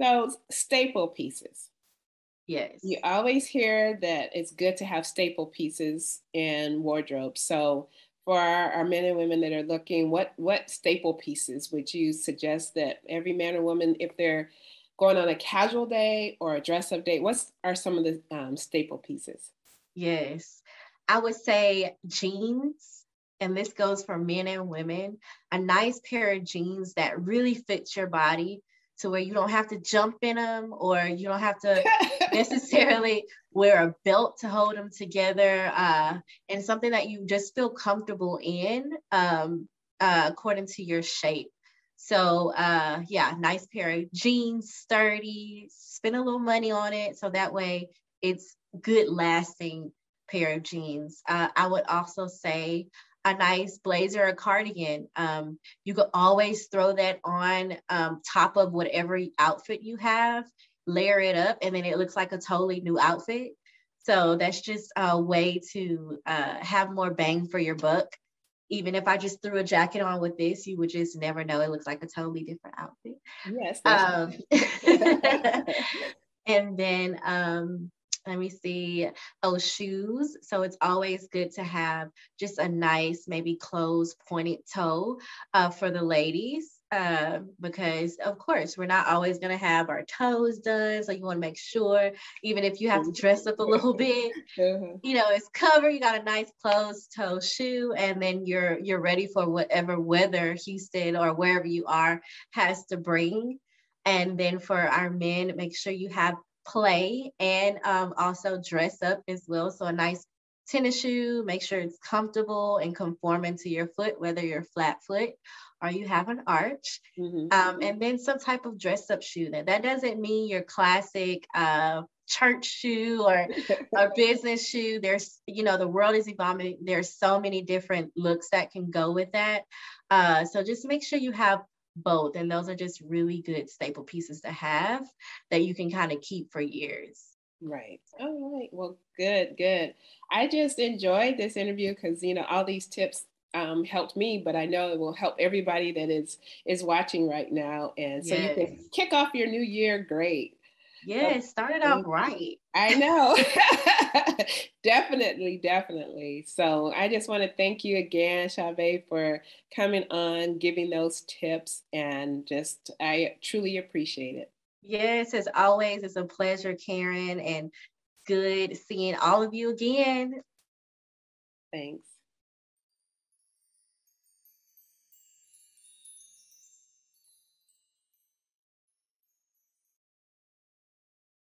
So staple pieces. Yes. You always hear that it's good to have staple pieces in wardrobe. So for our, our, men and women that are looking, what what staple pieces would you suggest that every man or woman, if they're going on a casual day or a dress up day, what are some of the um, staple pieces? Yes, I would say jeans, and this goes for men and women. A nice pair of jeans that really fits your body to where you don't have to jump in them or you don't have to necessarily wear a belt to hold them together uh, and something that you just feel comfortable in um, uh, according to your shape. So uh, yeah, nice pair of jeans, sturdy, spend a little money on it. So that way it's good lasting pair of jeans. Uh, I would also say a nice blazer or cardigan. Um, you could always throw that on um, top of whatever outfit you have, layer it up, and then it looks like a totally new outfit. So that's just a way to uh, have more bang for your buck. Even if I just threw a jacket on with this, you would just never know. It looks like a totally different outfit. Yes. Um, and then um, let me see, oh, shoes. So it's always good to have just a nice, maybe closed pointed toe uh, for the ladies. Uh, because of course we're not always going to have our toes done so you want to make sure even if you have to dress up a little bit uh-huh. you know it's covered you got a nice closed toe shoe and then you're you're ready for whatever weather houston or wherever you are has to bring and then for our men make sure you have play and um, also dress up as well. So a nice tennis shoe, make sure it's comfortable and conforming to your foot, whether you're flat foot or you have an arch. Mm-hmm. Um, and then some type of dress up shoe. That, that doesn't mean your classic uh, church shoe or a business shoe. There's, you know, the world is evolving. There's so many different looks that can go with that. Uh, so just make sure you have both. And those are just really good staple pieces to have that you can kind of keep for years. Right. All right. Well, good, good. I just enjoyed this interview because you know all these tips um, helped me, but I know it will help everybody that is is watching right now, and so yes. you can kick off your new year great. Yeah, it started out right. I know. definitely, definitely. So I just want to thank you again, Shavee, for coming on, giving those tips, and just I truly appreciate it. Yes, as always, it's a pleasure, Caryn, and good seeing all of you again. Thanks.